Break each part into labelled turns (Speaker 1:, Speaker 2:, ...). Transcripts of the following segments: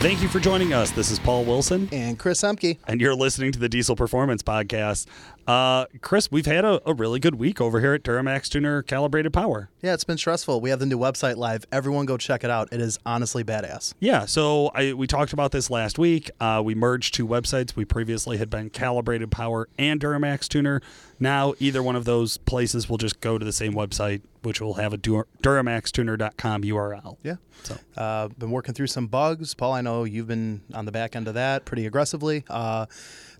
Speaker 1: Thank you for joining us. This is Paul Wilson,
Speaker 2: And Chris Emke.
Speaker 1: and you're listening to the Diesel Performance Podcast. Uh, Chris, we've had a, a really good week over here at Duramax Tuner Calibrated Power.
Speaker 2: Yeah, it's been stressful. We have the new website live. Everyone go check it out. It is honestly badass.
Speaker 1: Yeah, so I, we talked about this last week. Uh, we merged two websites. We previously had been Calibrated Power and Duramax Tuner. Now, either one of those places will just go to the same website, which will have a Dur- DuramaxTuner.com URL.
Speaker 2: Yeah.
Speaker 1: So
Speaker 2: Uh, been working through some bugs. Paul, I know you've been on the back end of that pretty aggressively. Uh,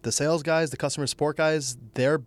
Speaker 2: the sales guys, the customer support guys, they're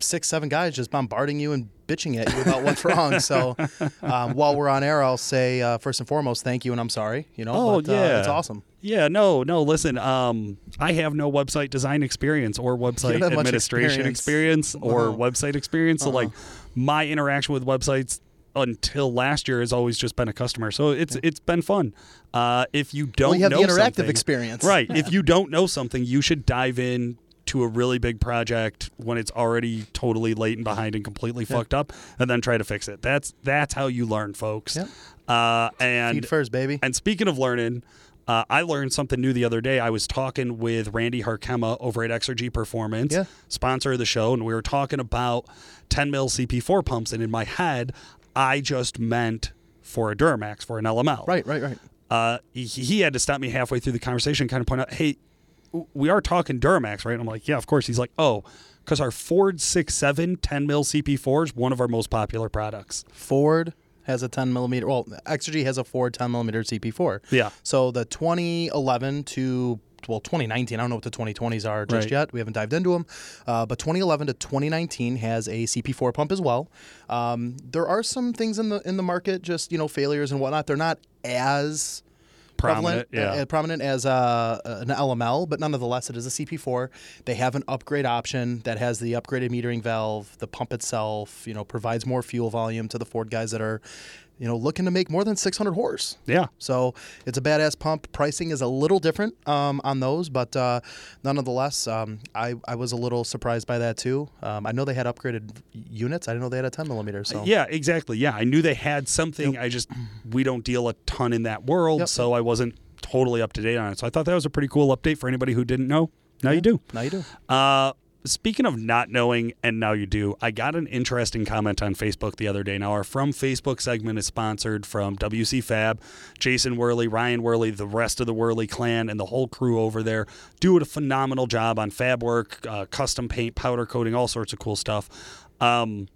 Speaker 2: six, seven guys just bombarding you and bitching at you about what's wrong. So um, while we're on air, I'll say uh, first and foremost, thank you and I'm sorry. You know,
Speaker 1: Oh,
Speaker 2: but, uh,
Speaker 1: yeah.
Speaker 2: it's awesome.
Speaker 1: Yeah, no, no. Listen, um, I have no website design experience or website
Speaker 2: don't have much
Speaker 1: administration experience,
Speaker 2: experience.
Speaker 1: or
Speaker 2: Uh-huh.
Speaker 1: website experience. So, like, my interaction with websites until last year has always just been a customer. So it's it's been fun. Uh, if you don't
Speaker 2: Well, you have
Speaker 1: know
Speaker 2: the interactive experience.
Speaker 1: right? If you don't know something, you should dive in to a really big project when it's already totally late and behind and completely fucked up, and then try to fix it. That's that's how you learn, folks.
Speaker 2: Yep.
Speaker 1: Uh, and
Speaker 2: Feed first, baby.
Speaker 1: and speaking of learning, uh, I learned something new the other day. I was talking with Randy Harkema over at Exergy Performance,
Speaker 2: Yeah.
Speaker 1: sponsor of the show, and we were talking about 10 mil CP4 pumps. And in my head, I just meant for a Duramax, for an LML.
Speaker 2: Right, right, right.
Speaker 1: Uh, he, he had to stop me halfway through the conversation, and kind of point out, hey, we are talking Duramax, right? And I'm like, yeah, of course. He's like, oh, because our Ford 6.7 10 mil CP4 is one of our most popular products.
Speaker 2: Ford has a 10 millimeter. Well, Exergy has a Ford 10 millimeter CP4.
Speaker 1: Yeah.
Speaker 2: So the 2011 to well 2019. I don't know what the 2020s are just
Speaker 1: Right.
Speaker 2: yet. We haven't dived into them. Uh, but 2011 to 2019 has a CP4 pump as well. Um, there are some things in the in the market, just you know failures and whatnot. They're not as
Speaker 1: Prominent,
Speaker 2: prevalent,
Speaker 1: yeah.
Speaker 2: uh, prominent as uh, an LML, but nonetheless, it is a CP4. They have an upgrade option that has the upgraded metering valve. The pump itself, you know, provides more fuel volume to the Ford guys that are, you know, looking to make more than 600 horse.
Speaker 1: Yeah.
Speaker 2: So it's a badass pump. Pricing is a little different um, on those, but uh, nonetheless, um, I, I was a little surprised by that too. Um, I know they had upgraded units. I didn't know they had a 10 millimeter. So
Speaker 1: Yeah, exactly. Yeah, I knew they had something. I just we don't deal a ton in that world,
Speaker 2: Yep.
Speaker 1: so I wasn't totally up to date on it. So I thought that was a pretty cool update for anybody who didn't know. Now you do.
Speaker 2: now you do.
Speaker 1: Uh, speaking of not knowing, and now you do, I got an interesting comment on Facebook the other day. Now, our From Facebook segment is sponsored from WC Fab, Jason Wehrli, Ryan Wehrli, the rest of the Wehrli clan, and the whole crew over there do a phenomenal job on fab work, uh, custom paint, powder coating, all sorts of cool stuff. Um,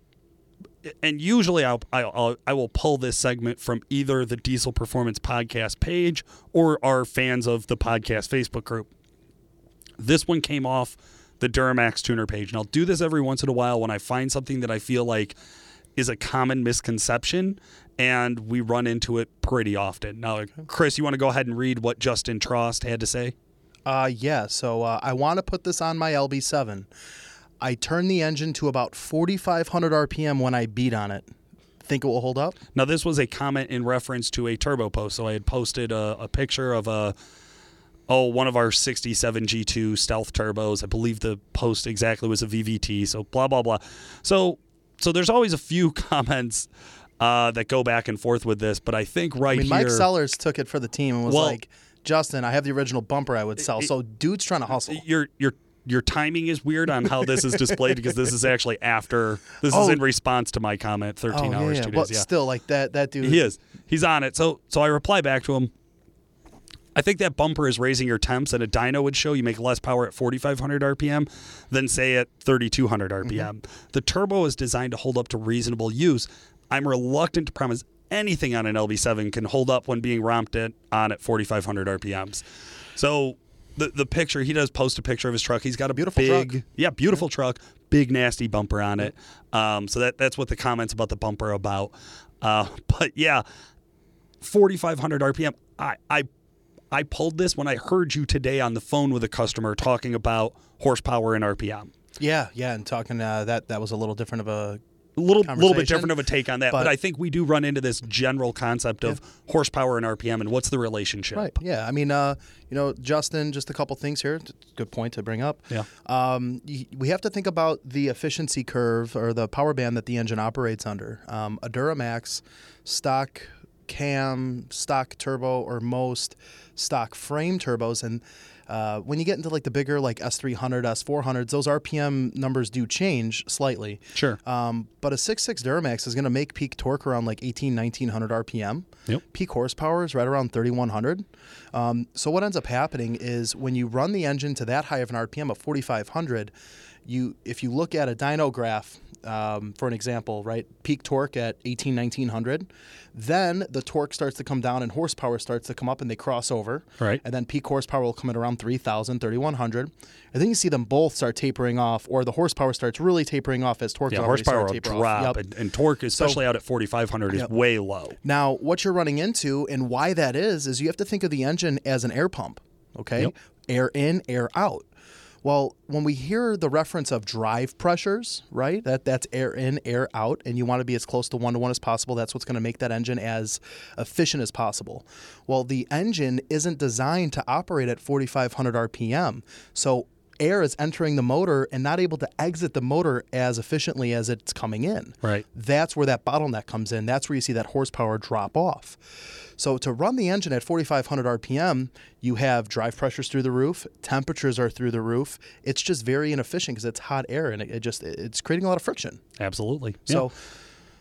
Speaker 1: and usually I'll, I'll I will pull this segment from either the Diesel Performance podcast page or our fans of the podcast Facebook group. This one came off the Duramax tuner page, and I'll do this every once in a while when I find something that I feel like is a common misconception, and we run into it pretty often. Now, Chris, you want to go ahead and read what Justin Trost had to say?
Speaker 2: Uh, yeah, so uh, I want to put this on my LB7. I turned the engine to about 4,500 RPM when I beat on it. Think it will hold up?
Speaker 1: Now, this was a comment in reference to a turbo post. So I had posted a, a picture of a oh one of our 67 G2 stealth turbos. I believe the post exactly was a VVT. So blah blah blah. So so there's always a few comments uh, that go back and forth with this, but I think right
Speaker 2: I mean,
Speaker 1: here.
Speaker 2: Mike Sellers took it for the team and was
Speaker 1: Well-
Speaker 2: like, Justin, I have the original bumper I would sell. So dude's trying to hustle.
Speaker 1: your your your timing is weird on how this is displayed because this is actually after this is
Speaker 2: Oh.
Speaker 1: in response to my comment 13
Speaker 2: oh,
Speaker 1: hours
Speaker 2: yeah, yeah.
Speaker 1: two
Speaker 2: But
Speaker 1: days yeah
Speaker 2: still, like that, that dude.
Speaker 1: He is. He's on it. So so I reply back to him. I think that bumper is raising your temps, and a dyno would show you make less power at 4,500 RPM than say at 3,200 RPM. The turbo is designed to hold up to reasonable use. I'm reluctant to promise anything on an LB7 can hold up when being romped at, on at 4,500 RPMs. So the the picture he does post a picture of his truck. He's got a
Speaker 2: Beautiful
Speaker 1: big,
Speaker 2: truck.
Speaker 1: yeah, beautiful truck, big nasty bumper on it. Um, so that that's what the comments about the bumper are about. Uh, but yeah, 4,500 RPM. I I I pulled this when I heard you today on the phone with a customer talking about horsepower and RPM.
Speaker 2: Yeah, yeah, and talking uh, that that was a little different of a
Speaker 1: A little, little bit different of a take on that, but,
Speaker 2: but-
Speaker 1: I think we do run into this general concept of horsepower and RPM and what's the relationship.
Speaker 2: right. Yeah, I mean, uh, you know, Justin, just a couple things here. Good point to bring up.
Speaker 1: Yeah.
Speaker 2: Um, we have to think about the efficiency curve or the power band that the engine operates under. Um, a Duramax stock cam, stock turbo, or most stock frame turbos. And uh, when you get into like the bigger like S300, S400s, those RPM numbers do change slightly.
Speaker 1: Sure.
Speaker 2: Um, but a 6.6 Duramax is going to make peak torque around like 18, 1900 RPM.
Speaker 1: Yep.
Speaker 2: Peak horsepower is right around 3100. Um, so what ends up happening is when you run the engine to that high of an RPM of 4500, you if you look at a dyno graph um, for an example, right? Peak torque at 18, 1900. Then the torque starts to come down and horsepower starts to come up and they cross over.
Speaker 1: Right.
Speaker 2: And then peak horsepower will come at around 3000, 3100. And then you see them both start tapering off, or the horsepower starts really tapering off as torque
Speaker 1: Yeah, horsepower will
Speaker 2: taper off.
Speaker 1: drop,
Speaker 2: Yep.
Speaker 1: and, and torque, especially out at 4,500, is way low.
Speaker 2: Now, what you're running into and why that is, is you have to think of the engine as an air pump, okay?
Speaker 1: Yep.
Speaker 2: Air in, air out. Well, when we hear the reference of drive pressures, right? That that's air in, air out, and you want to be as close to one to one as possible. That's what's going to make that engine as efficient as possible. Well, the engine isn't designed to operate at 4,500 RPM, so air is entering the motor and not able to exit the motor as efficiently as it's coming in.
Speaker 1: Right.
Speaker 2: That's where that bottleneck comes in. That's where you see that horsepower drop off. So to run the engine at 4,500 RPM, you have drive pressures through the roof, temperatures are through the roof. It's just very inefficient because it's hot air and it, it just it's creating a lot of friction.
Speaker 1: Absolutely.
Speaker 2: So
Speaker 1: Yeah.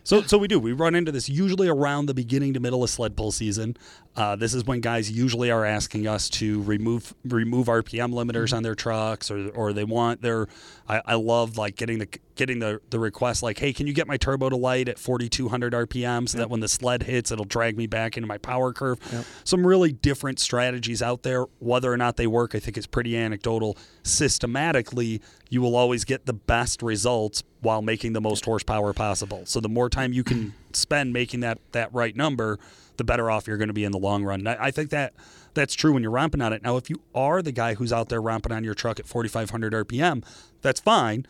Speaker 1: So, so we do. We run into this usually around the beginning to middle of sled pull season. Uh, this is when guys usually are asking us to remove remove RPM limiters on their trucks, or or they want their. I, I love like getting the getting the the request like, hey, can you get my turbo to light at 4,200 RPM so that when the sled hits, it'll drag me back into my power curve. Some really different strategies out there. Whether or not they work, I think is pretty anecdotal. Systematically, you will always get the best results while making the most horsepower possible. So the more time you can spend making that that right number, the better off you're going to be in the long run. I, I think that that's true when you're romping on it. Now, if you are the guy who's out there romping on your truck at 4,500 RPM, that's fine.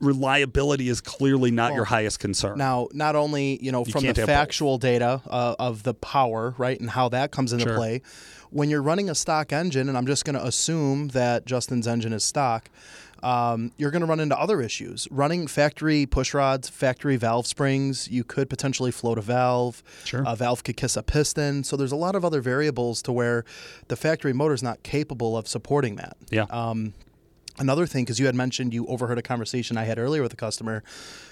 Speaker 1: Reliability is clearly not your highest concern.
Speaker 2: now, not only you know from
Speaker 1: can't
Speaker 2: the factual data uh, of the power, right, and how that comes into
Speaker 1: Sure.
Speaker 2: play, when you're running a stock engine, and I'm just going to assume that Justin's engine is stock. Um, you're going to run into other issues. Running factory push rods, factory valve springs, you could potentially float a valve.
Speaker 1: Sure.
Speaker 2: A valve could kiss a piston. So there's a lot of other variables to where the factory motor is not capable of supporting that.
Speaker 1: yeah.
Speaker 2: Um, Another thing, because you had mentioned you overheard a conversation I had earlier with a customer,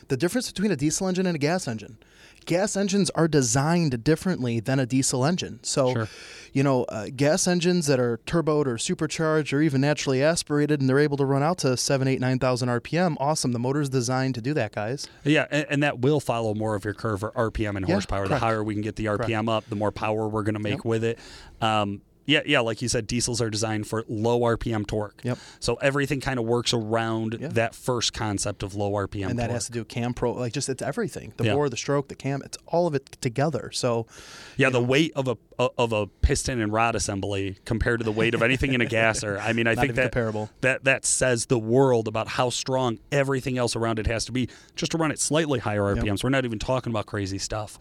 Speaker 2: the difference between a diesel engine and a gas engine. Gas engines are designed differently than a diesel engine. So,
Speaker 1: Sure.
Speaker 2: you know, uh, gas engines that are turboed or supercharged or even naturally aspirated and they're able to run out to seven, eight, seven, eight, nine thousand RPM, awesome. The motor's designed to do that, guys.
Speaker 1: Yeah, and, and that will follow more of your curve or RPM and
Speaker 2: Yeah,
Speaker 1: horsepower. The higher we can get the RPM up, the more power we're going to make with it. Um, yeah, yeah, like you said, diesels are designed for low RPM torque.
Speaker 2: Yep.
Speaker 1: So everything kind of works around
Speaker 2: Yeah.
Speaker 1: that first concept of low RPM.
Speaker 2: and that
Speaker 1: torque.
Speaker 2: has to do with cam pro, like just it's everything. The
Speaker 1: Yeah.
Speaker 2: bore, the stroke, the cam, it's all of it together. So,
Speaker 1: Yeah, the weight of a of a piston and rod assembly compared to the weight of anything in a gasser. I mean, I
Speaker 2: Not
Speaker 1: think that
Speaker 2: comparable.
Speaker 1: that that says the world about how strong everything else around it has to be just to run at slightly higher RPMs. We're not even talking about crazy stuff.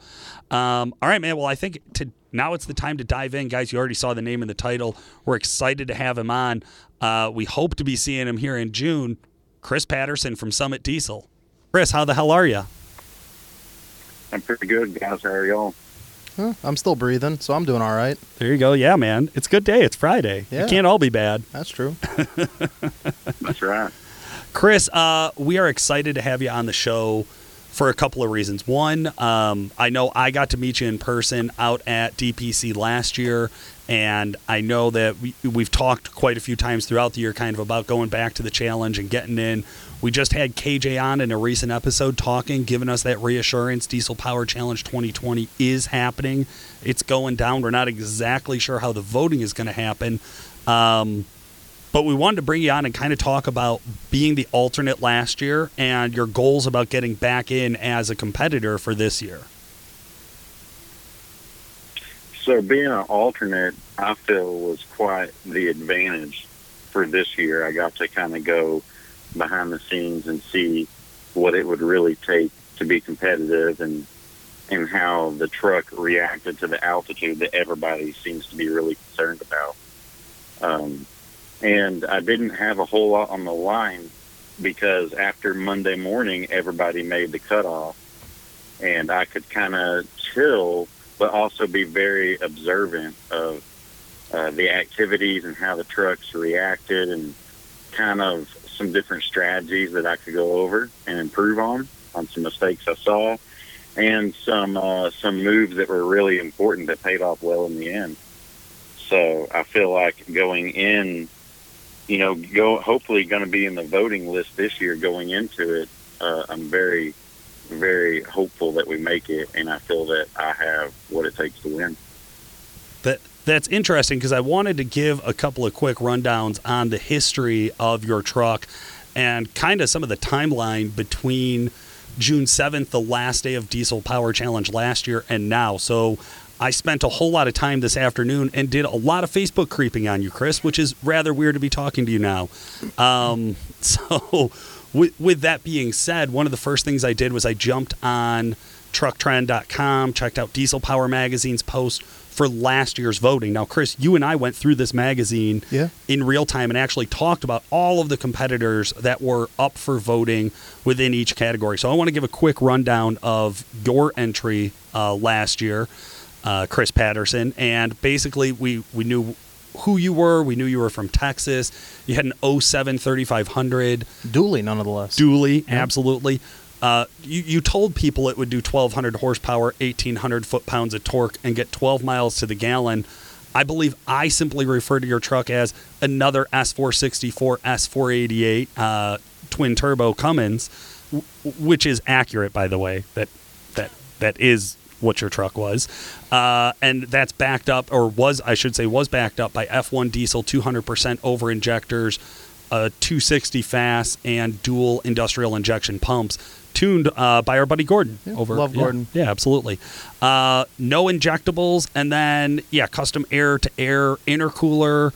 Speaker 1: Um, all right, man. Well, I think to now it's the time to dive in, guys. You already saw the name and the title. We're excited to have him on. Uh, we hope to be seeing him here in June. Chris Patterson from Summit Diesel. Chris, how the hell are you?
Speaker 3: I'm pretty good, guys. How are y'all?
Speaker 2: huh, I'm still breathing, so I'm doing all right.
Speaker 1: There you go. Yeah, man. It's a good day. It's Friday.
Speaker 2: Yeah.
Speaker 1: It can't all be bad.
Speaker 2: That's true.
Speaker 3: That's right.
Speaker 1: Chris, uh, we are excited to have you on the show for a couple of reasons. One, um, I know I got to meet you in person out at DPC last year, and I know that we, we've talked quite a few times throughout the year kind of about going back to the challenge and getting in. We just had KJ on in a recent episode talking, giving us that reassurance Diesel Power Challenge 2020 is happening. It's going down. We're not exactly sure how the voting is going to happen. Um, but we wanted to bring you on and kind of talk about being the alternate last year and your goals about getting back in as a competitor for this year.
Speaker 3: So being an alternate, I feel was quite the advantage for this year. I got to kind of go behind the scenes and see what it would really take to be competitive and and how the truck reacted to the altitude that everybody seems to be really concerned about. Um, and I didn't have a whole lot on the line because after Monday morning, everybody made the cutoff, and I could kind of chill but also be very observant of uh, the activities and how the trucks reacted and kind of some different strategies that I could go over and improve on on some mistakes I saw and some uh, some moves that were really important that paid off well in the end. So I feel like going in, you know, go hopefully going to be in the voting list this year going into it. Uh, I'm very, very hopeful that we make it, and I feel that I have what it takes to win.
Speaker 1: That that's interesting because I wanted to give a couple of quick rundowns on the history of your truck and kind of some of the timeline between June 7th, the last day of Diesel Power Challenge last year, and now. So I spent a whole lot of time this afternoon and did a lot of Facebook creeping on you, Chris, which is rather weird to be talking to you now. Um, so, with, with that being said, one of the first things I did was I jumped on trucktrend.com, checked out Diesel Power Magazine's post for last year's voting. Now, Chris, you and I went through this magazine
Speaker 2: Yeah.
Speaker 1: in real time and actually talked about all of the competitors that were up for voting within each category. So I want to give a quick rundown of your entry uh, last year, uh, Chris Patterson, and basically we we knew who you were. We knew you were from Texas. You had an 07 3500
Speaker 2: Dually, nonetheless.
Speaker 1: dually, absolutely. Uh, you, you told people it would do 1,200 horsepower, 1,800 foot pounds of torque, and get 12 miles to the gallon. I believe I simply refer to your truck as another S464, S488 uh, twin turbo Cummins, w- which is accurate, by the way. That that that is what your truck was, uh, and that's backed up, or was I should say, was backed up by F1 diesel 200% over injectors, uh, 260 FASS, and dual industrial injection pumps, tuned uh, by our buddy Gordon.
Speaker 2: Yeah,
Speaker 1: over
Speaker 2: love
Speaker 1: yeah,
Speaker 2: Gordon.
Speaker 1: Yeah, absolutely. Uh, no injectables, and then yeah, custom air to air intercooler.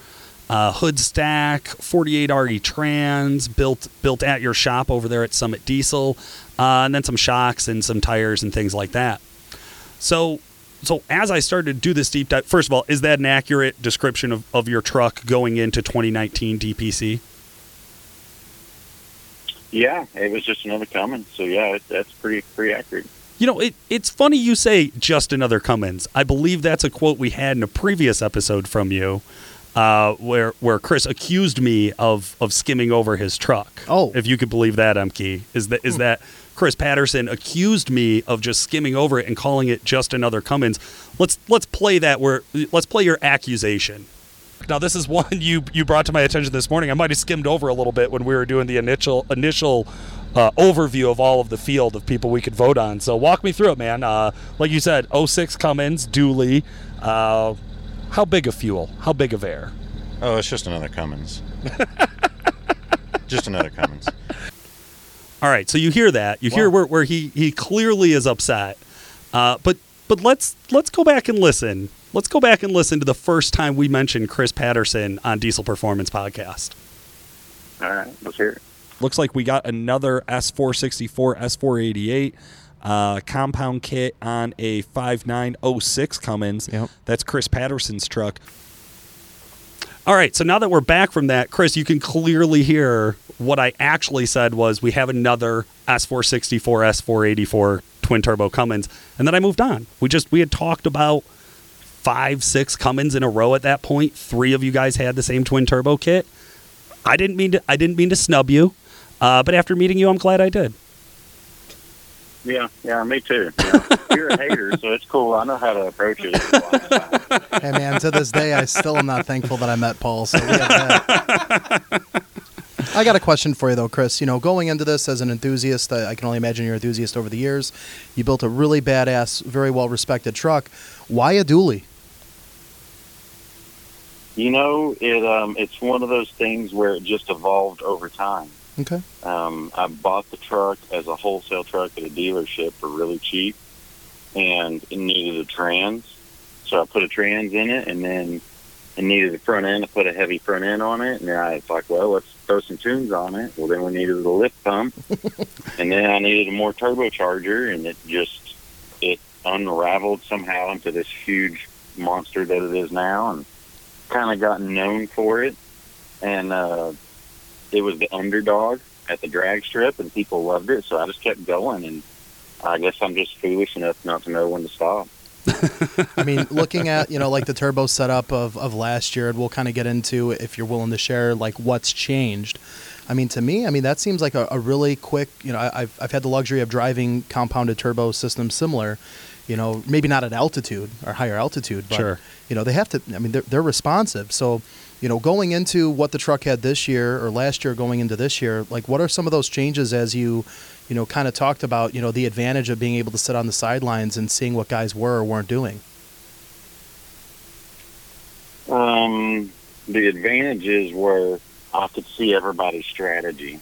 Speaker 1: Uh, hood stack, 48 RE trans, built built at your shop over there at Summit Diesel, uh, and then some shocks and some tires and things like that. So, so as I started to do this deep dive, first of all, is that an accurate description of, of your truck going into 2019 DPC?
Speaker 3: Yeah, it was just another Cummins. So yeah, it, that's pretty pretty accurate.
Speaker 1: You know, it, it's funny you say just another Cummins. I believe that's a quote we had in a previous episode from you, uh, where where Chris accused me of of skimming over his truck.
Speaker 2: Oh.
Speaker 1: if you could believe that, Emke, is that is that Chris Patterson accused me of just skimming over it and calling it just another Cummins. Let's let's play that. Where let's play your accusation. Now this is one you you brought to my attention this morning. I might have skimmed over a little bit when we were doing the initial initial uh, overview of all of the field of people we could vote on. So walk me through it, man. Uh, like you said, 06 Cummins, Dually. Uh, how big of fuel? How big of air?
Speaker 4: Oh, it's just another Cummins. just another Cummins.
Speaker 1: All right, so you hear that. You hear where, where he, he clearly is upset. Uh, but but let's let's go back and listen. Let's go back and listen to the first time we mentioned Chris Patterson on Diesel Performance Podcast.
Speaker 3: All right, let's hear it.
Speaker 1: Looks like we got another S464, S488 uh, compound kit on a 5906 Cummins.
Speaker 2: Yep.
Speaker 1: That's Chris Patterson's truck. All right, so now that we're back from that, Chris, you can clearly hear what I actually said was we have another S464, S484 twin turbo Cummins, and then I moved on. We just we had talked about five, six Cummins in a row at that point. Three of you guys had the same twin turbo kit. I didn't mean to I didn't mean to snub you, uh, but after meeting you, I'm glad I did.
Speaker 3: Yeah, yeah, me too. Yeah. You're a hater, so it's cool. I know how to approach it.
Speaker 2: Hey man, to this day, I still am not thankful that I met Paul. So we have that. I got a question for you though, Chris. You know, going into this as an enthusiast, I I can only imagine you're an enthusiast over the years. You built a really badass, very well respected truck. Why a dually?
Speaker 3: You know, it um, it's one of those things where it just evolved over time.
Speaker 2: Okay.
Speaker 3: Um, I bought the truck as a wholesale truck at a dealership for really cheap, and it needed a trans, so I put a trans in it, and then it needed a front end. to put a heavy front end on it, and then I was like, well, let's throw some tunes on it. Well, then we needed a lift pump, and then I needed a more turbocharger, and it just it unraveled somehow into this huge monster that it is now, and kind of gotten known for it, and. uh it was the underdog at the drag strip, and people loved it. So I just kept going, and I guess I'm just foolish enough not to know when to stop.
Speaker 2: I mean, looking at you know like the turbo setup of, of last year, and we'll kind of get into if you're willing to share like what's changed. I mean, to me, I mean that seems like a, a really quick. You know, I, I've I've had the luxury of driving compounded turbo systems similar. You know, maybe not at altitude or higher altitude, but
Speaker 1: Sure.
Speaker 2: you know they have to. I mean, they're they're responsive. So, you know, going into what the truck had this year or last year, going into this year, like what are some of those changes as you, you know, kind of talked about? You know, the advantage of being able to sit on the sidelines and seeing what guys were or weren't doing.
Speaker 3: Um, the advantages were I could see everybody's strategy,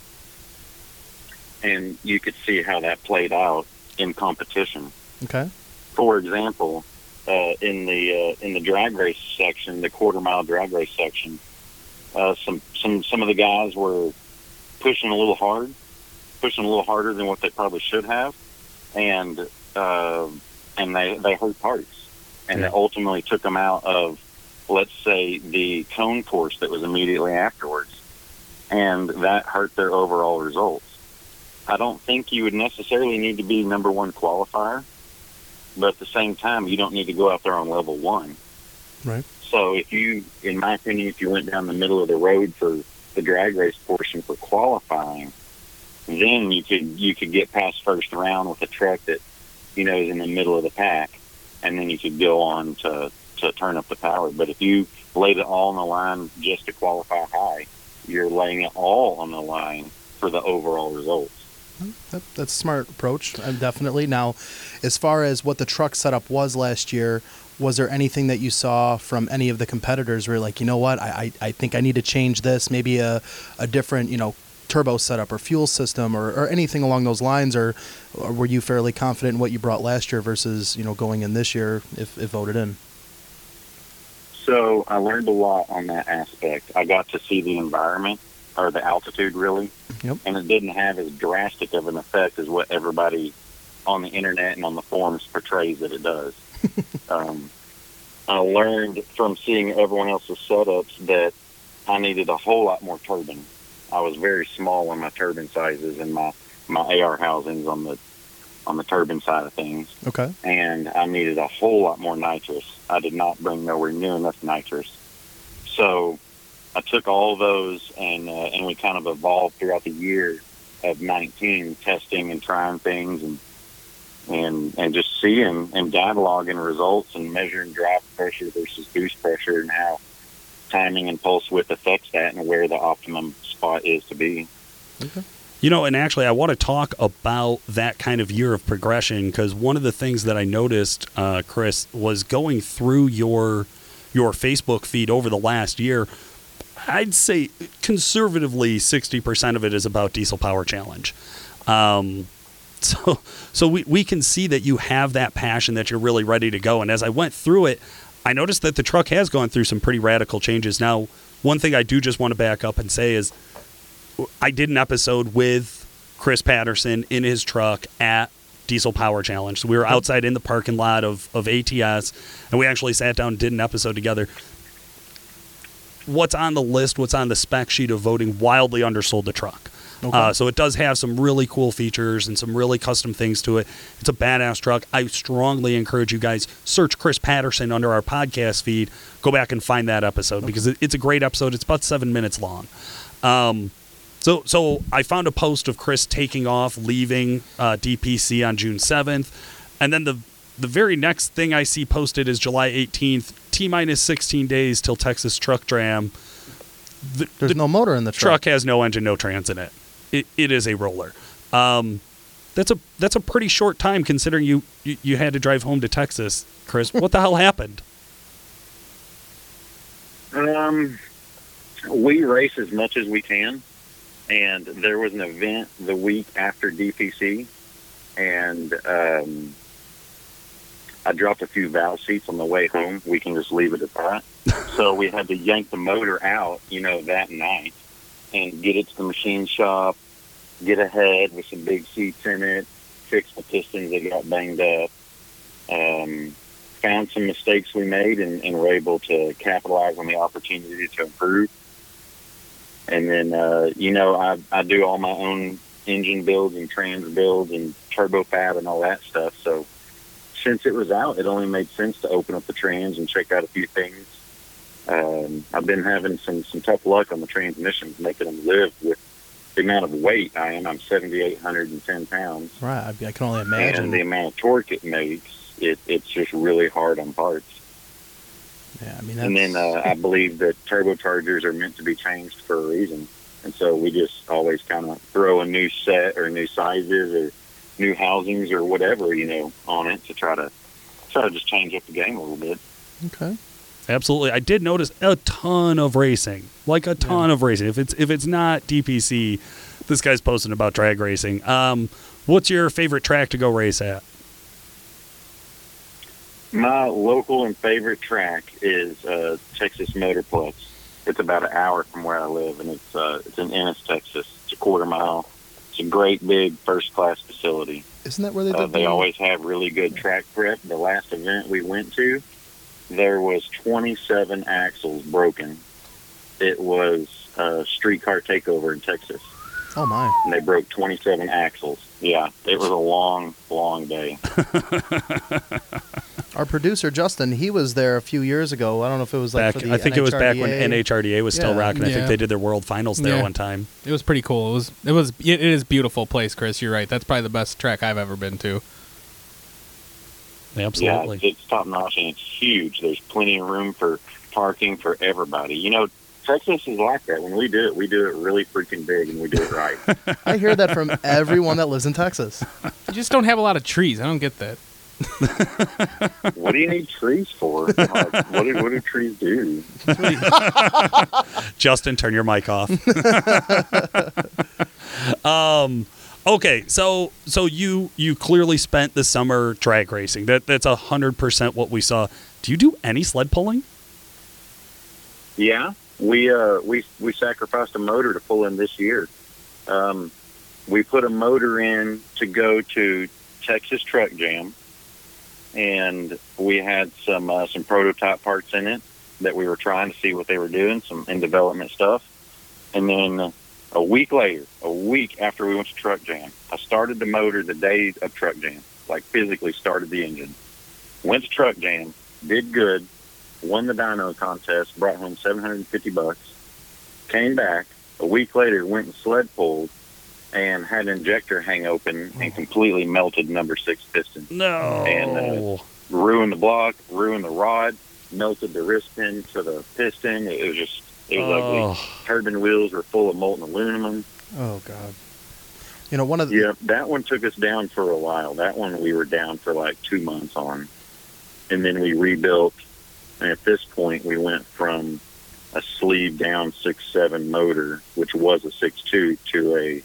Speaker 3: and you could see how that played out in competition.
Speaker 2: Okay.
Speaker 3: For example, uh, in the uh, in the drag race section, the quarter mile drag race section, uh, some some some of the guys were pushing a little hard, pushing a little harder than what they probably should have, and uh, and they they hurt parts, and
Speaker 1: Yeah.
Speaker 3: it ultimately took them out of, let's say, the cone course that was immediately afterwards, and that hurt their overall results. I don't think you would necessarily need to be number one qualifier, but at the same time, you don't need to go out there on level one.
Speaker 2: Right.
Speaker 3: So if you, in my opinion, if you went down the middle of the road for the drag race portion for qualifying, then you could you could get past first round with a truck that you know is in the middle of the pack, and then you could go on to to turn up the power. But if you laid it all on the line just to qualify high, you're laying it all on the line for the overall results.
Speaker 2: That, that's a smart approach, uh, definitely. Now, as far as what the truck setup was last year, was there anything that you saw from any of the competitors where you're like, you know what, I, I, I think I need to change this, maybe a, a different, you know, turbo setup or fuel system or, or anything along those lines, or, or were you fairly confident in what you brought last year versus, you know, going in this year if, if voted in?
Speaker 3: So I learned a lot on that aspect. I got to see the environment or the altitude really,
Speaker 2: Yep.
Speaker 3: and it didn't have as drastic of an effect as what everybody on the internet and on the forums portrays that it does. um, I learned from seeing everyone else's setups that I needed a whole lot more turbine. I was very small on my turbine sizes and my my AR housings on the on the turbine side of things
Speaker 2: Okay.
Speaker 3: and I needed a whole lot more nitrous. I did not bring nowhere near enough nitrous. So I took all those and uh, and we kind of evolved throughout the year of 19, testing and trying things and and and just seeing and dialoguing results and measuring drop pressure versus boost pressure and how timing and pulse width affects that and where the optimum spot is to be.
Speaker 1: You know, and actually, I want to talk about that kind of year of progression because one of the things that I noticed, uh, Chris, was going through your your Facebook feed over the last year. I'd say conservatively, sixty percent of it is about Diesel Power Challenge. Um, so, so we, we can see that you have that passion that you're really ready to go. And as I went through it, I noticed that the truck has gone through some pretty radical changes. Now, one thing I do just want to back up and say is I did an episode with Chris Patterson in his truck at Diesel Power Challenge. So we were outside in the parking lot of, of ATS, and we actually sat down and did an episode together. What's on the list, what's on the spec sheet of voting, wildly undersold the truck.
Speaker 2: Okay.
Speaker 1: Uh, so it does have some really cool features and some really custom things to it. It's a badass truck. I strongly encourage you guys search Chris Patterson under our podcast feed. Go back and find that episode because it, it's a great episode. It's about seven minutes long. Um, so, so I found a post of Chris taking off, leaving uh, DPC on June seventh, and then the the very next thing I see posted is July eighteenth. T minus sixteen days till Texas Truck Jam. The,
Speaker 2: There's
Speaker 1: the
Speaker 2: no motor in the
Speaker 1: truck
Speaker 2: truck.
Speaker 1: has no engine, no trans in it. It, it is a roller. Um, that's a that's a pretty short time considering you, you you had to drive home to Texas, Chris. What the hell happened?
Speaker 3: Um, we race as much as we can, and there was an event the week after DPC, and um, I dropped a few valve seats on the way home. We can just leave it at that. so we had to yank the motor out, you know, that night, and get it to the machine shop, get a head with some big seats in it, fix the pistons that got banged up. Um, found some mistakes we made and, and were able to capitalize on the opportunity to improve. And then, uh, you know, I, I do all my own engine builds and trans builds and turbo fab and all that stuff. So since it was out, it only made sense to open up the trans and check out a few things. Um, I've been having some some tough luck on the transmissions, making them live with the amount of weight I am. I'm 7,810 pounds,
Speaker 2: Right. I, I can only imagine.
Speaker 3: and the amount of torque it makes, it, it's just really hard on parts.
Speaker 2: yeah. I mean, that's,
Speaker 3: And then uh, I believe that turbochargers are meant to be changed for a reason. And so we just always kind of throw a new set or new sizes or new housings or whatever, you know, on it to try to try to just change up the game a little bit.
Speaker 2: okay.
Speaker 1: Absolutely. I did notice a ton of racing. Like a ton
Speaker 2: Yeah.
Speaker 1: of racing. If it's if it's not DPC, this guy's posting about drag racing. Um, what's your favorite track to go race at?
Speaker 3: My local and favorite track is uh, Texas Motorplex. It's about an hour from where I live, and it's uh, it's in Ennis, Texas. It's a quarter mile. It's a great big first class facility.
Speaker 2: Isn't that where they?
Speaker 3: Uh, they always have really good track prep. The last event we went to, there was 27 axles broken. It was a streetcar takeover in Texas,
Speaker 2: Oh my.
Speaker 3: and they broke 27 axles. Yeah, it was a long, long day.
Speaker 2: Our producer Justin, he was there a few years ago. I don't know if it was like
Speaker 1: back,
Speaker 2: for the
Speaker 1: I think it was back when
Speaker 2: NHRDA.
Speaker 1: NHRDA was still
Speaker 2: Yeah.
Speaker 1: rocking. I think they did their world finals there
Speaker 5: Yeah.
Speaker 1: one time.
Speaker 5: It was pretty cool. It was it was it is beautiful place, Chris. You're right. That's probably the best track I've ever been to.
Speaker 1: Absolutely.
Speaker 3: Yeah, it's, it's top notch and it's huge. There's plenty of room for parking for everybody. You know, Texas is like that. When we do it, we do it really freaking big and we do it right.
Speaker 2: I hear that from everyone that lives in Texas.
Speaker 5: You just don't have a lot of trees. I don't get that.
Speaker 3: what do you need trees for? Like, what, do, what do trees do?
Speaker 1: Justin, turn your mic off. um, okay, so so you you clearly spent the summer drag racing. That that's hundred percent what we saw. Do you do any sled pulling?
Speaker 3: Yeah, we uh we we sacrificed a motor to pull in this year. Um, we put a motor in to go to Texas Truck Jam, and we had some uh, some prototype parts in it that we were trying to see what they were doing, some in development stuff. And then a week later, a week after we went to Truck Jam, I started the motor the day of Truck Jam, like physically started the engine. Went to Truck Jam, did good, won the dyno contest, brought home 750 bucks, came back, a week later went and sled pulled and had an injector hang open and completely melted number six piston.
Speaker 1: No.
Speaker 3: And, uh, Ruined the block, ruined the rod, melted the wrist pin to the piston. It was just, it was ugly.
Speaker 1: oh,
Speaker 3: Turbine wheels were full of molten aluminum.
Speaker 2: Oh God. You know, one of the
Speaker 3: Yeah, that one took us down for a while. That one we were down for like two months on. And then we rebuilt. And at this point, we went from a sleeve down six seven motor, which was a six two, to a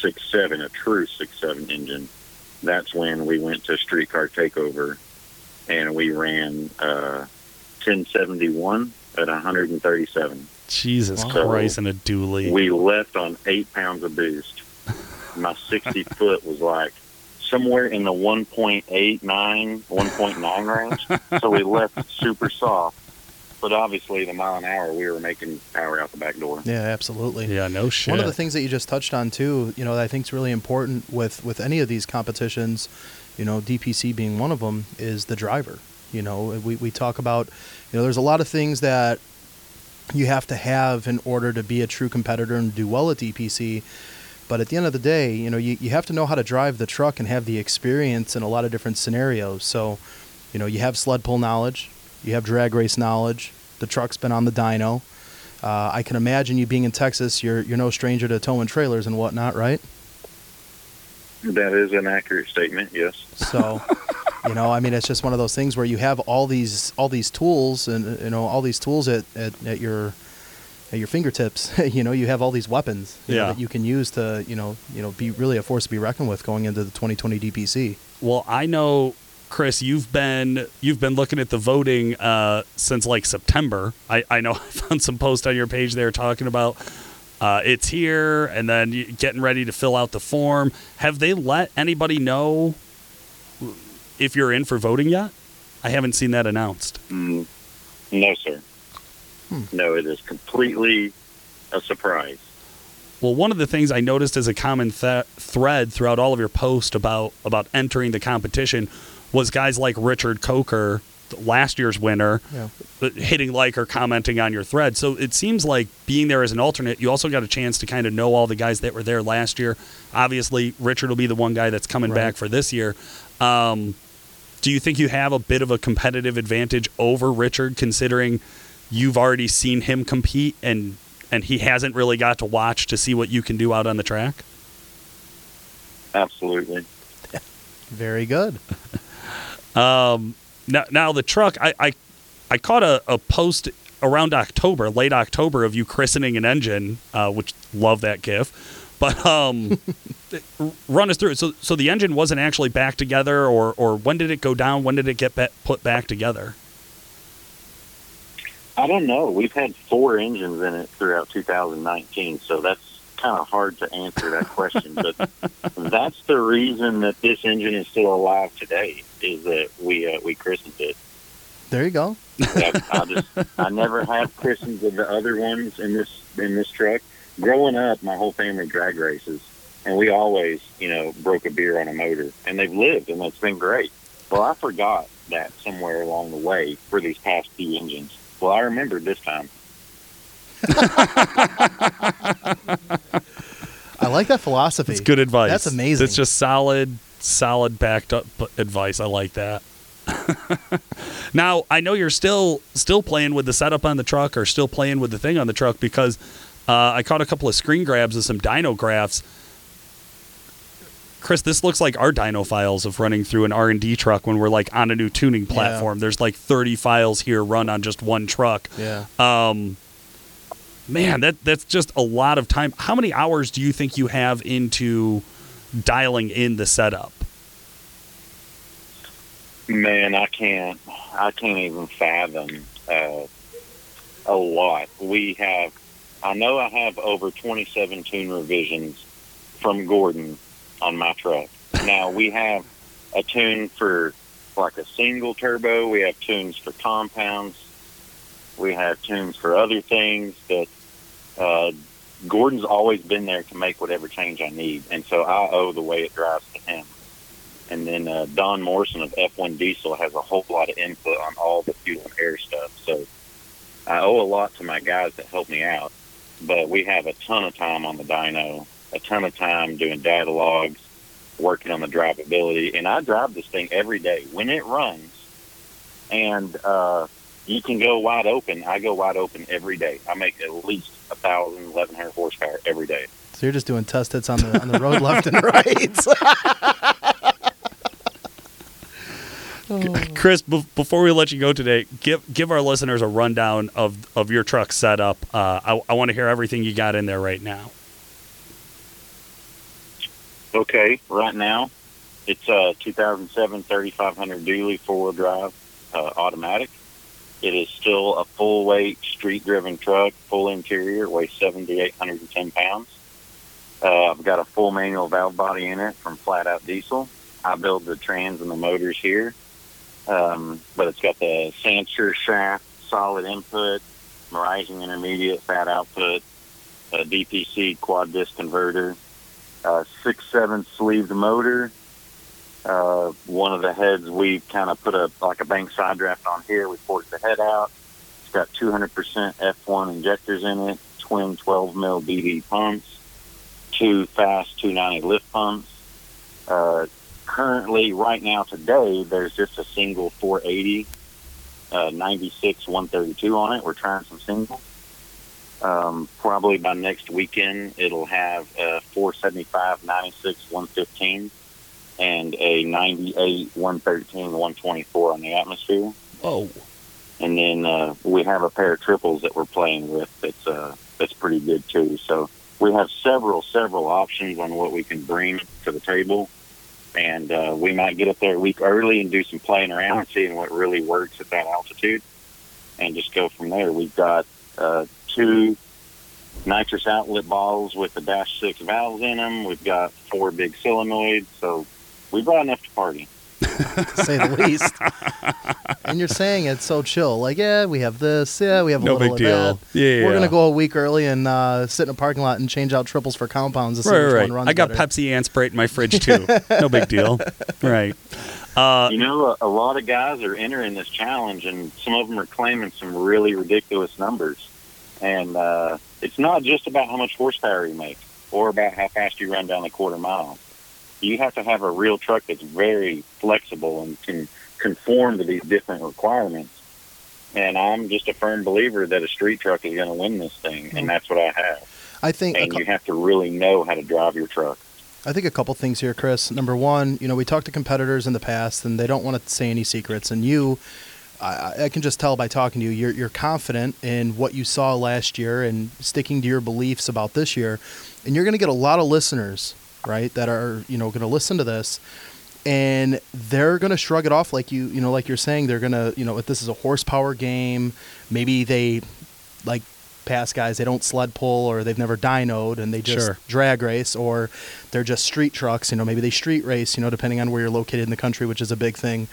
Speaker 3: six seven, a true six seven engine. That's when we went to streetcar takeover, and we ran uh, 1071 at 137.
Speaker 1: Jesus
Speaker 5: Wow.
Speaker 1: Christ, and a dually.
Speaker 3: We left on eight pounds of boost. My 60 foot was like somewhere in the 1.89, 1.9 range. So we left super soft. But obviously, the mile an hour, we were making power out the back door.
Speaker 2: yeah, absolutely.
Speaker 1: yeah, no shit.
Speaker 2: One of the things that you just touched on too, you know, that I think is really important with with any of these competitions, you know, DPC being one of them, is the driver. You know, we we talk about, you know, there's a lot of things that you have to have in order to be a true competitor and do well at DPC. But at the end of the day, you know, you, you have to know how to drive the truck and have the experience in a lot of different scenarios. So, you know, you have sled pull knowledge, you have drag race knowledge, the truck's been on the dyno. Uh, I can imagine you being in Texas, you're you're no stranger to towing trailers and whatnot, right?
Speaker 3: That is an accurate statement, yes.
Speaker 2: So, you know, I mean, it's just one of those things where you have all these all these tools and you know all these tools at, at, at your at your fingertips. you know, you have all these weapons you know, that you can use to you know you know be really a force to be reckoned with going into the 2020 DPC.
Speaker 1: Well, I know, Chris, you've been you've been looking at the voting uh, since like September. I, I know I found some post on your page there talking about uh, it's here, and then getting ready to fill out the form. Have they let anybody know if you're in for voting yet? I haven't seen that announced.
Speaker 3: Mm, no, sir. No, it is completely a surprise.
Speaker 1: Well, one of the things I noticed as a common th- thread throughout all of your posts about about entering the competition was guys like Richard Coker, last year's winner,
Speaker 2: Yeah.
Speaker 1: uh, hitting like or commenting on your thread. So it seems like being there as an alternate, you also got a chance to kind of know all the guys that were there last year. Obviously, Richard will be the one guy that's coming
Speaker 2: Right.
Speaker 1: back for this year. Um, do you think you have a bit of a competitive advantage over Richard, considering you've already seen him compete and and he hasn't really got to watch to see what you can do out on the track?
Speaker 3: Absolutely.
Speaker 2: Very good.
Speaker 1: Um, now, now the truck, I, I, I caught a, a post around October, late October, of you christening an engine, uh, which love that gif. But um, run us through it. So, so the engine wasn't actually back together, or, or when did it go down? When did it get ba- put back together?
Speaker 3: I don't know. We've had four engines in it throughout 2019, so that's kind of hard to answer that question. but that's the reason that this engine is still alive today. Is that we uh, we christened it.
Speaker 2: There you go.
Speaker 3: That- I just I never had christens of the other ones in this in this truck. Growing up, my whole family drag races, and we always you know broke a beer on a motor, and they've lived, and it's been great. Well, I forgot that somewhere along the way for these past few engines. Well, I remembered this time.
Speaker 2: I like that philosophy.
Speaker 1: It's good advice.
Speaker 2: That's amazing.
Speaker 1: It's just solid, solid backed up advice. I like that. now I know you're still still playing with the setup on the truck, or still playing with the thing on the truck because uh, I caught a couple of screen grabs of some dyno graphs. Chris, this looks like our dyno files of running through an R and D truck when we're like on a new tuning platform. There's like 30 files here run on just one truck.
Speaker 2: Yeah.
Speaker 1: Um, man, that that's just a lot of time. How many hours do you think you have into dialing in the setup?
Speaker 3: Man, I can't. I can't even fathom uh, a lot. We have. I know I have over 27 tune revisions from Gordon on my truck. Now we have a tune for like a single turbo. We have tunes for compounds. We have tunes for other things that uh, Gordon's always been there to make whatever change I need, and so I owe the way it drives to him. And then uh, Don Morrison of F1 Diesel has a whole lot of input on all the fuel and air stuff. So I owe a lot to my guys that help me out. But we have a ton of time on the dyno, a ton of time doing data logs, working on the drivability. And I drive this thing every day when it runs. And uh, you can go wide open. I go wide open every day. I make at least a thousand, eleven hundred horsepower every day.
Speaker 2: So you're just doing test hits on the on the road left and right.
Speaker 1: Chris, be- before we let you go today, give give our listeners a rundown of, of your truck setup. Uh, I, I want to hear everything you got in there right now.
Speaker 3: Okay, right now it's a 2007 3500 dually four-wheel drive uh, automatic. It is still a full weight street driven truck, full interior, weighs 7,810 pounds. Uh, I've got a full manual valve body in it from Flat Out Diesel. I build the trans and the motors here, um, but it's got the Sancher shaft, solid input, Verizon intermediate, fat output, a DPC quad disc converter, six seven sleeved motor. Uh, one of the heads we kind of put a like a bank side draft on here. We forked the head out. It's got 200% F1 injectors in it, twin 12 mil BB pumps, two FASS 290 lift pumps. Uh, currently, right now today, there's just a single 480, uh, 96 132 on it. We're trying some singles. Um, probably by next weekend, it'll have a 475, 96, 115, and a 98, 113, 124 on the atmosphere.
Speaker 1: Oh.
Speaker 3: And then uh, we have a pair of triples that we're playing with that's uh, that's pretty good too. So we have several several options on what we can bring to the table, and uh, we might get up there a week early and do some playing around, and seeing what really works at that altitude, and just go from there. We've got uh, two nitrous outlet bottles with the dash six valves in them. We've got four big solenoids, so we brought enough to party.
Speaker 2: To say the least. and you're saying it's so chill. Like, yeah, we have this. Yeah, we have a
Speaker 1: No
Speaker 2: little
Speaker 1: big
Speaker 2: of
Speaker 1: deal.
Speaker 2: that.
Speaker 1: Yeah,
Speaker 2: We're gonna go a week early and uh, sit in a parking lot and change out triples for compounds to see
Speaker 1: Right,
Speaker 2: which
Speaker 1: right.
Speaker 2: one runs
Speaker 1: I got
Speaker 2: better.
Speaker 1: Pepsi and Sprite in my fridge too. no big deal. Right. Uh,
Speaker 3: You know, a, a lot of guys are entering this challenge, and some of them are claiming some really ridiculous numbers. And uh, it's not just about how much horsepower you make or about how fast you run down the quarter mile. You have to have a real truck that's very flexible and can conform to these different requirements. And I'm just a firm believer that a street truck is going to win this thing, and hmm. that's what I have.
Speaker 2: I think
Speaker 3: And
Speaker 2: cou-
Speaker 3: you have to really know how to drive your truck.
Speaker 2: I think a couple things here, Chris. Number one, you know, we talked to competitors in the past, and they don't want to say any secrets. And you, I, I can just tell by talking to you, you're, you're confident in what you saw last year and sticking to your beliefs about this year. And you're going to get a lot of listeners, right, that are you know going to listen to this, and they're going to shrug it off like you, you know, like you're saying. They're going to, you know, if this is a horsepower game, maybe they like past guys they don't sled pull or they've never dynoed and they just
Speaker 1: Sure.
Speaker 2: drag race or they're just street trucks you know maybe they street race you know depending on where you're located in the country which is a big thing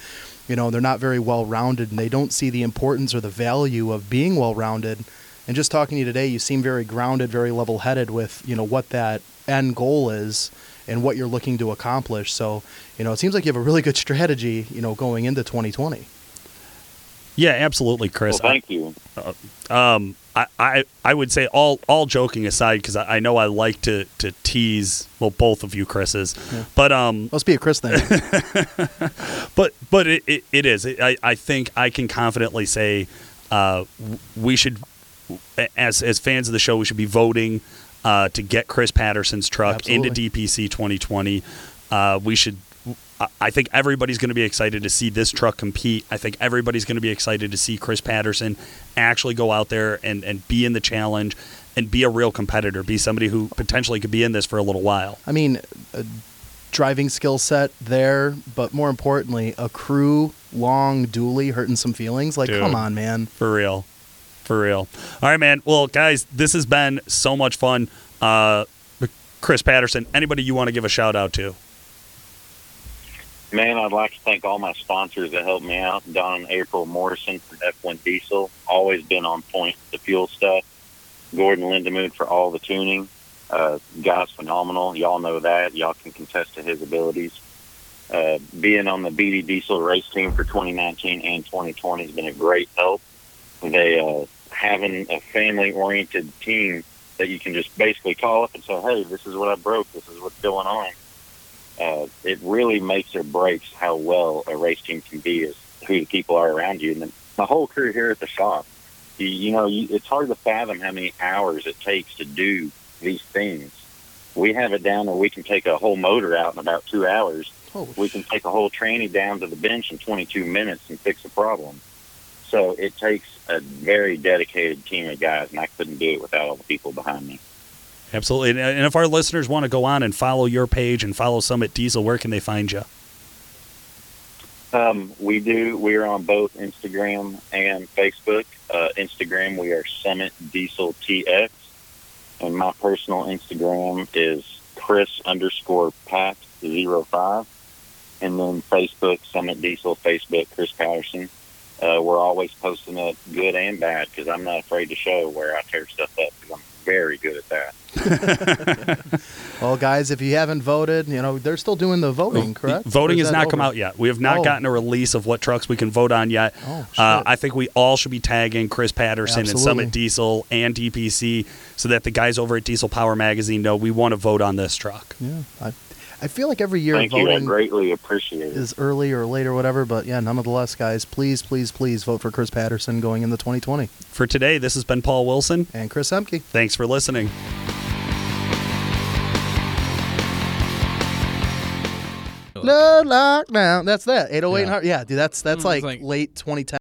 Speaker 2: you know they're not very well rounded and they don't see the importance or the value of being well rounded and just talking to you today you seem very grounded very level headed with you know what that end goal is and what you're looking to accomplish so you know it seems like you have a really good strategy you know going into 2020
Speaker 1: yeah, absolutely, Chris.
Speaker 3: Well, thank you.
Speaker 1: um, I, I, I would say all all joking aside, because I, I know I like to, to tease well both of you Chris's, but um,
Speaker 2: must be a chris thing
Speaker 1: but but it, it, it is. I, I think I can confidently say uh, we should, as as fans of the show, we should be voting uh, to get Chris Patterson's truck
Speaker 2: Absolutely.
Speaker 1: into DPC 2020. Uh, we should. I- think everybody's going to be excited to see this truck compete. I think everybody's going to be excited to see Chris Patterson actually go out there and, and be in the challenge and be a real competitor, be somebody who potentially could be in this for a little while.
Speaker 2: I mean, a driving skill set there, but more importantly, a crew long dually hurting some feelings. Like,
Speaker 1: Dude.
Speaker 2: come on, man.
Speaker 1: For real. For real. All right, man. Well, guys, this has been so much fun. Uh, Chris Patterson, anybody you want to give a shout out to?
Speaker 3: Man, I'd like to thank all my sponsors that helped me out. Don April Morrison from F1 Diesel, always been on point with the fuel stuff. Gordon Lindemood for all the tuning. Uh, guy's phenomenal. Y'all know that. Y'all can contest to his abilities. Uh, being on the BD Diesel race team for 2019 and 2020 has been a great help. They uh, having a family-oriented team that you can just basically call up and say, "Hey, this is what I broke. This is what's going on." uh, it really makes or breaks how well a race team can be is who the people are around you. And then my whole crew here at the shop, you, you know, you, it's hard to fathom how many hours it takes to do these things. We have it down where we can take a whole motor out in about two hours.
Speaker 2: Oh,
Speaker 3: We can take a whole tranny down to the bench in 22 minutes and fix a problem. So it takes a very dedicated team of guys, and I couldn't do it without all the people behind me.
Speaker 1: Absolutely. And, if our listeners want to go on and follow your page and follow Summit Diesel, where can they find you?
Speaker 3: Um, we do. We are on both Instagram and Facebook. Uh, Instagram, we are Summit Diesel TX, and my personal Instagram is Chris underscore Pat zero five, and then Facebook Summit Diesel, Facebook Chris Patterson. Uh, we're always posting up good and bad because I'm not afraid to show where I tear stuff up because I'm very good at that.
Speaker 2: well, guys, if you haven't voted, you know they're still doing the voting, correct?
Speaker 1: Voting has
Speaker 2: that
Speaker 1: not come out yet. We have not
Speaker 2: Oh.
Speaker 1: gotten a release of what trucks we can vote on yet.
Speaker 2: Oh,
Speaker 1: uh. I think we all should be tagging Chris Patterson and Summit Diesel and DPC so that the guys over at Diesel Power Magazine know we want to vote on this truck.
Speaker 2: Yeah, I, I feel like every year
Speaker 3: Thank you. I
Speaker 2: voting
Speaker 3: greatly appreciate it.
Speaker 2: is early or late or whatever, but yeah, nonetheless, guys, please, please, please vote for Chris Patterson going into 2020
Speaker 1: For today, this has been Paul Wilson.
Speaker 2: and Chris Emke.
Speaker 1: Thanks for listening.
Speaker 2: No lockdown. That's that. 808
Speaker 5: Yeah.
Speaker 2: yeah. yeah, dude. That's that's
Speaker 5: Mm,
Speaker 2: like,
Speaker 5: like-
Speaker 2: late 2010.